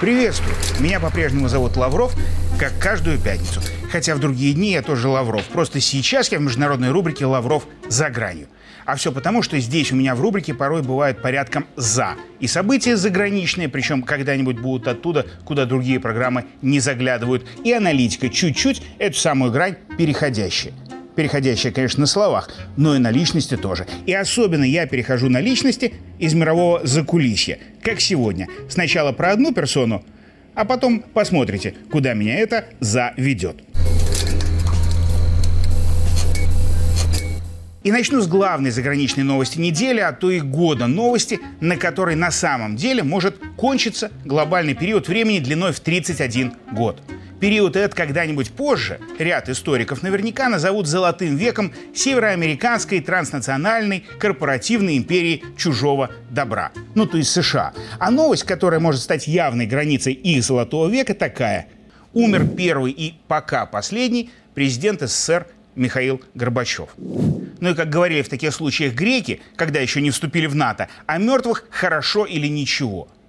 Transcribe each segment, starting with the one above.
Приветствую! Меня по-прежнему зовут Лавров, как каждую пятницу. Хотя в другие дни я тоже Лавров. Просто сейчас я в международной рубрике «Лавров за гранью». А все потому, что здесь у меня в рубрике порой бывают порядком «за». И события заграничные, причем когда-нибудь будут оттуда, куда другие программы не заглядывают. И аналитика чуть-чуть эту самую грань переходящая переходящая, конечно, на словах, но и на личности тоже. И особенно я перехожу на личности из мирового закулисья, как сегодня. Сначала про одну персону, а потом посмотрите, куда меня это заведет. И начну с главной заграничной новости недели, а то и года новости, на которой на самом деле может кончиться глобальный период времени длиной в 31 год. Период этот когда-нибудь позже ряд историков наверняка назовут золотым веком североамериканской транснациональной корпоративной империи чужого добра. Ну, то есть США. А новость, которая может стать явной границей их золотого века, такая. Умер первый и пока последний президент СССР Михаил Горбачев. Ну и как говорили в таких случаях греки, когда еще не вступили в НАТО, о мертвых хорошо или ничего –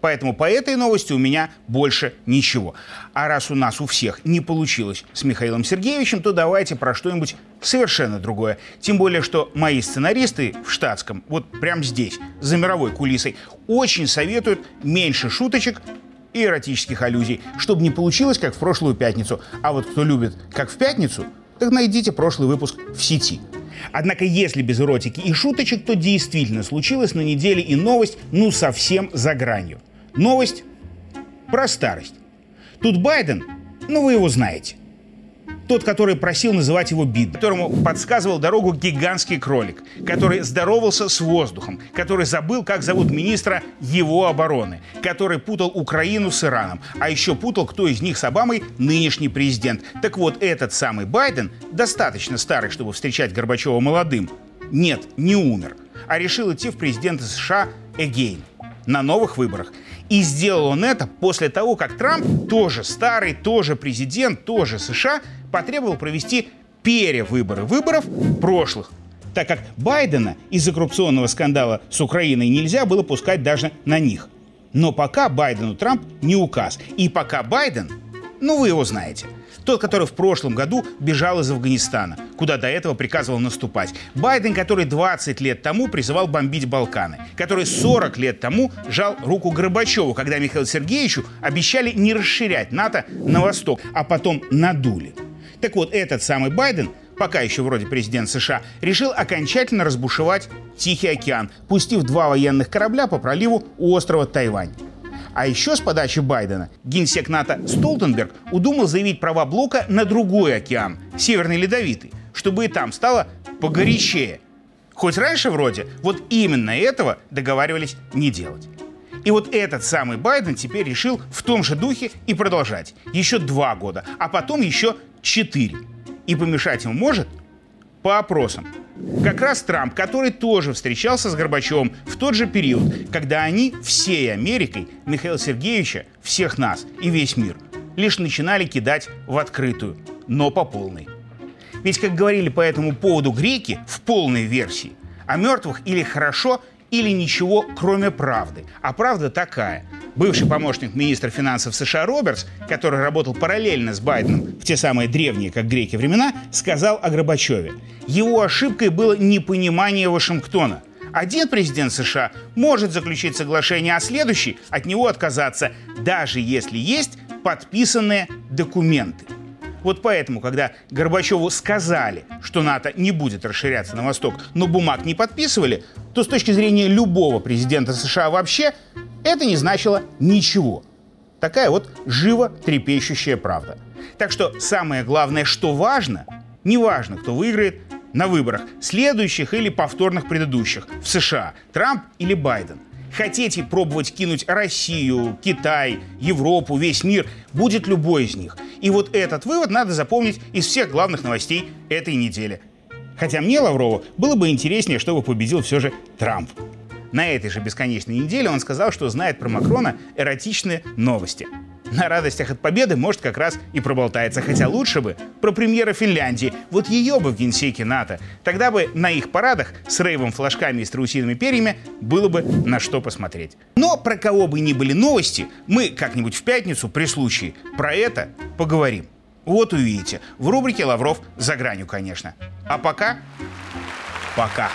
Поэтому по этой новости у меня больше ничего. А раз у нас у всех не получилось с Михаилом Сергеевичем, то давайте про что-нибудь совершенно другое. Тем более, что мои сценаристы в штатском, вот прямо здесь, за мировой кулисой, очень советуют меньше шуточек и эротических аллюзий, чтобы не получилось, как в прошлую пятницу. А вот кто любит, как в пятницу, так найдите прошлый выпуск в сети. Однако, если без эротики и шуточек, то действительно случилось на неделе и новость, ну, совсем за гранью. Новость про старость. Тут Байден, ну вы его знаете. Тот, который просил называть его Бид, которому подсказывал дорогу гигантский кролик, который здоровался с воздухом, который забыл, как зовут министра его обороны, который путал Украину с Ираном, а еще путал, кто из них с Обамой нынешний президент. Так вот, этот самый Байден, достаточно старый, чтобы встречать Горбачева молодым, нет, не умер, а решил идти в президенты США again на новых выборах. И сделал он это после того, как Трамп, тоже старый, тоже президент, тоже США, потребовал провести перевыборы выборов прошлых, так как Байдена из-за коррупционного скандала с Украиной нельзя было пускать даже на них. Но пока Байдену Трамп не указ. И пока Байден, ну вы его знаете – тот, который в прошлом году бежал из Афганистана, куда до этого приказывал наступать. Байден, который 20 лет тому призывал бомбить Балканы. Который 40 лет тому жал руку Горбачеву, когда Михаилу Сергеевичу обещали не расширять НАТО на восток, а потом надули. Так вот, этот самый Байден пока еще вроде президент США, решил окончательно разбушевать Тихий океан, пустив два военных корабля по проливу у острова Тайвань. А еще с подачи Байдена генсек НАТО Столтенберг удумал заявить права блока на другой океан, Северный Ледовитый, чтобы и там стало погорячее. Хоть раньше вроде вот именно этого договаривались не делать. И вот этот самый Байден теперь решил в том же духе и продолжать. Еще два года, а потом еще четыре. И помешать ему может по опросам. Как раз Трамп, который тоже встречался с Горбачевым в тот же период, когда они всей Америкой, Михаила Сергеевича, всех нас и весь мир, лишь начинали кидать в открытую, но по полной. Ведь, как говорили по этому поводу греки в полной версии, о мертвых или хорошо, или ничего, кроме правды. А правда такая – Бывший помощник министра финансов США Робертс, который работал параллельно с Байденом в те самые древние, как греки, времена, сказал о Горбачеве. Его ошибкой было непонимание Вашингтона. Один президент США может заключить соглашение, а следующий от него отказаться, даже если есть подписанные документы. Вот поэтому, когда Горбачеву сказали, что НАТО не будет расширяться на восток, но бумаг не подписывали, то с точки зрения любого президента США вообще это не значило ничего. Такая вот живо трепещущая правда. Так что самое главное, что важно, не важно, кто выиграет на выборах, следующих или повторных предыдущих в США, Трамп или Байден. Хотите пробовать кинуть Россию, Китай, Европу, весь мир, будет любой из них. И вот этот вывод надо запомнить из всех главных новостей этой недели. Хотя мне, Лаврову, было бы интереснее, чтобы победил все же Трамп. На этой же бесконечной неделе он сказал, что знает про Макрона эротичные новости. на радостях от победы может как раз и проболтается. Хотя лучше бы про премьера Финляндии. Вот ее бы в генсеке НАТО. Тогда бы на их парадах с рейвом, флажками и страусиными перьями было бы на что посмотреть. Но про кого бы ни были новости, мы как-нибудь в пятницу при случае про это поговорим. Вот увидите. В рубрике «Лавров за гранью», конечно. А пока... Пока.